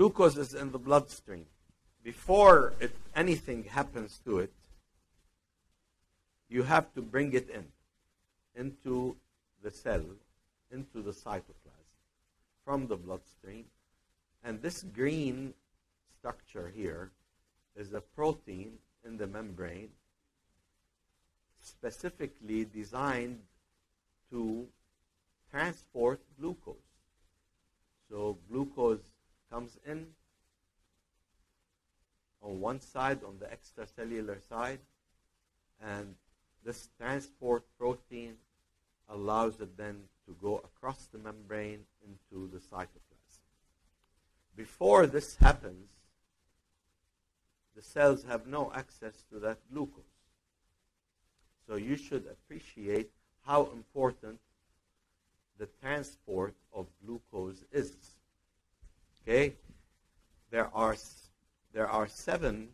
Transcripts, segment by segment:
glucose is in the bloodstream. Before it, anything happens to it, you have to bring it in, into the cell, into the cytoplasm from the bloodstream. And this green structure here is a protein in the membrane specifically designed to transport glucose. So glucose comes in on one side, on the extracellular side, and this transport protein allows it then to go across the membrane into the cytoplasm. Before this happens, the cells have no access to that glucose. So you should appreciate how important the transport of glucose is. Okay? There are there are seven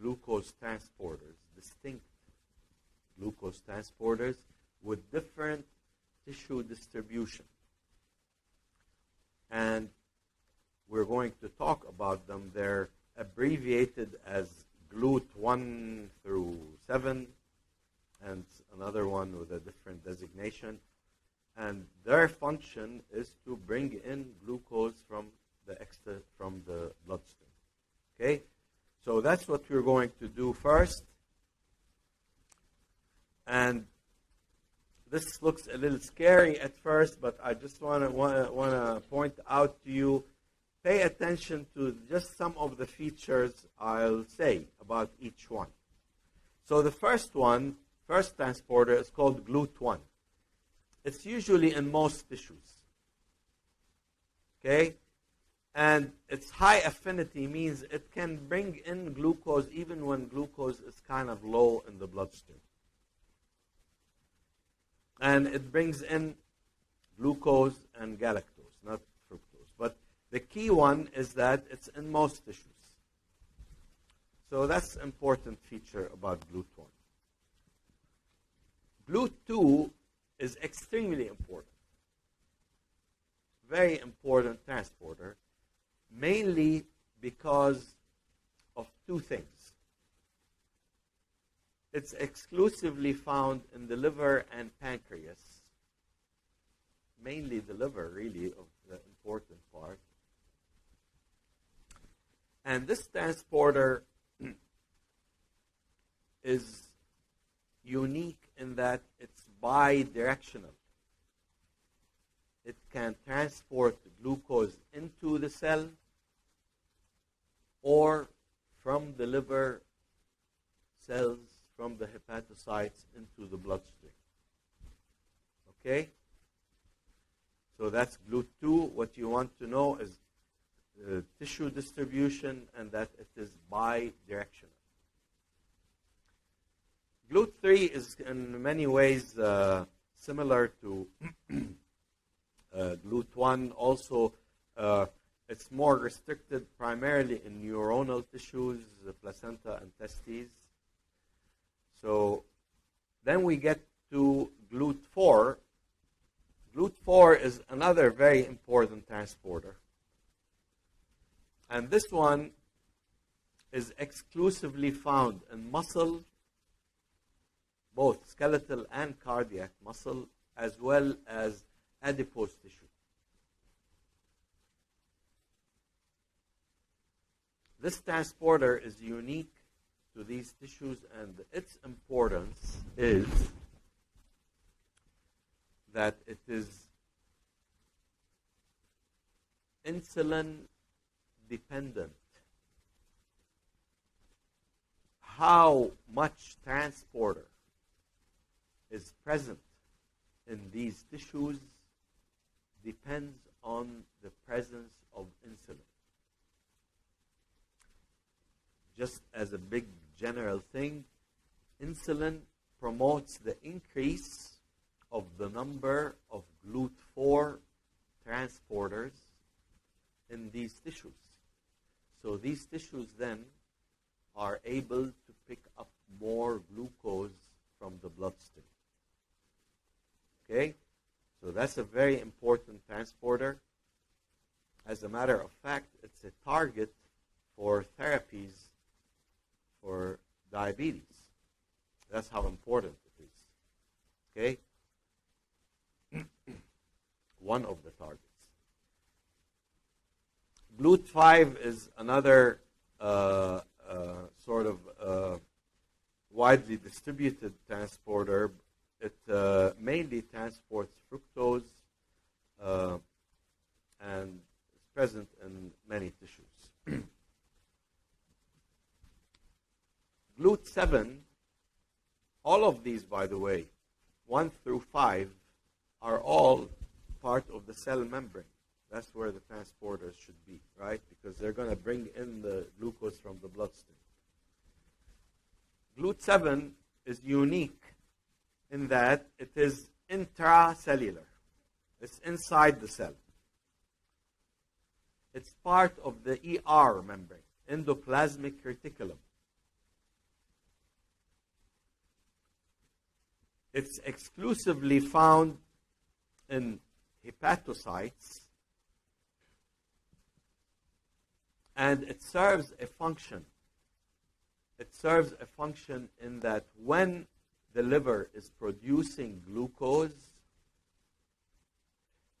glucose transporters, distinct glucose transporters with different tissue distribution. And we're going to talk about them. They're abbreviated as GLUT 1 through 7, and another one with a different designation. And their function is to bring in glucose from the extra from the bloodstream. Okay? So that's what we're going to do first. And this looks a little scary at first, but I just want to want to point out to you pay attention to just some of the features I'll say about each one. So the first one, first transporter, is called GLUT1. It's usually in most tissues. Okay? And its high affinity means it can bring in glucose even when glucose is kind of low in the bloodstream. And it brings in glucose and galactose, not fructose. But the key one is that it's in most tissues. So that's an important feature about GLUT1. GLUT2 is extremely important. Very important transporter, mainly because of two things. It's exclusively found in the liver and pancreas, mainly the liver, really, of the important part. And this transporter is unique in that it's bidirectional. It can transport the glucose into the cell or from the liver cells, from the hepatocytes into the bloodstream. Okay? So that's GLUT2. What you want to know is uh, tissue distribution and that it is bidirectional. GLUT3 is in many ways uh, similar to uh, GLUT1. Also, uh, it's more restricted primarily in neuronal tissues, the placenta and testes. So then we get to GLUT4. GLUT4 is another very important transporter. And this one is exclusively found in muscle, both skeletal and cardiac muscle, as well as adipose tissue. This transporter is unique to these tissues, and its importance is that it is insulin dependent. How much transporter is present in these tissues depends on the presence of insulin. Just as a big general thing, insulin promotes the increase of the number of GLUT4 transporters in these tissues. So these tissues then are able to pick up more glucose from the bloodstream. Okay? So that's a very important transporter. As a matter of fact, it's a target for therapies for diabetes. That's how important it is. Okay? One of the targets. GLUT5 is another uh, uh, sort of uh, widely distributed transporter. It uh, mainly transports fructose uh, and is present in many tissues. GLUT7, all of these, by the way, 1 through 5, are all part of the cell membrane. That's where the transporters should be, right? Because they're going to bring in the glucose from the bloodstream. GLUT7 is unique in that it is intracellular. It's inside the cell. It's part of the ER membrane, endoplasmic reticulum. It's exclusively found in hepatocytes and it serves a function. It serves a function in that when the liver is producing glucose,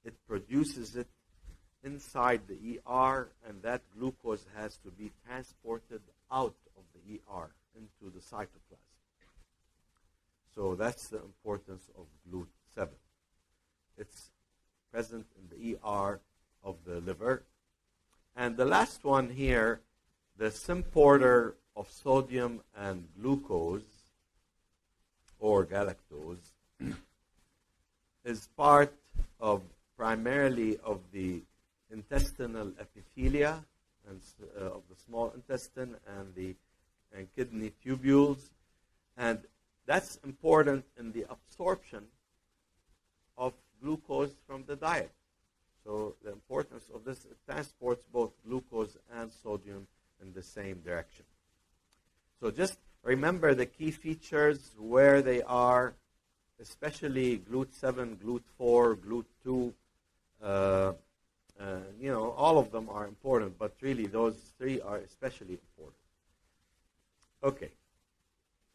it produces it inside the ER, and that glucose has to be transported out of the ER into the cytoplasm. So that's the importance of GLUT7. It's present in the ER of the liver. And the last one here, the symporter of sodium and glucose, or galactose, is part of primarily of the intestinal epithelia and uh, of the small intestine and the and kidney tubules and that's important in the absorption of glucose from the diet. So the importance of this, it transports both glucose and sodium in the same direction. So just remember the key features, where they are, especially GLUT7, GLUT4, GLUT2. Uh, uh, you know, all of them are important, but really those three are especially important. Okay.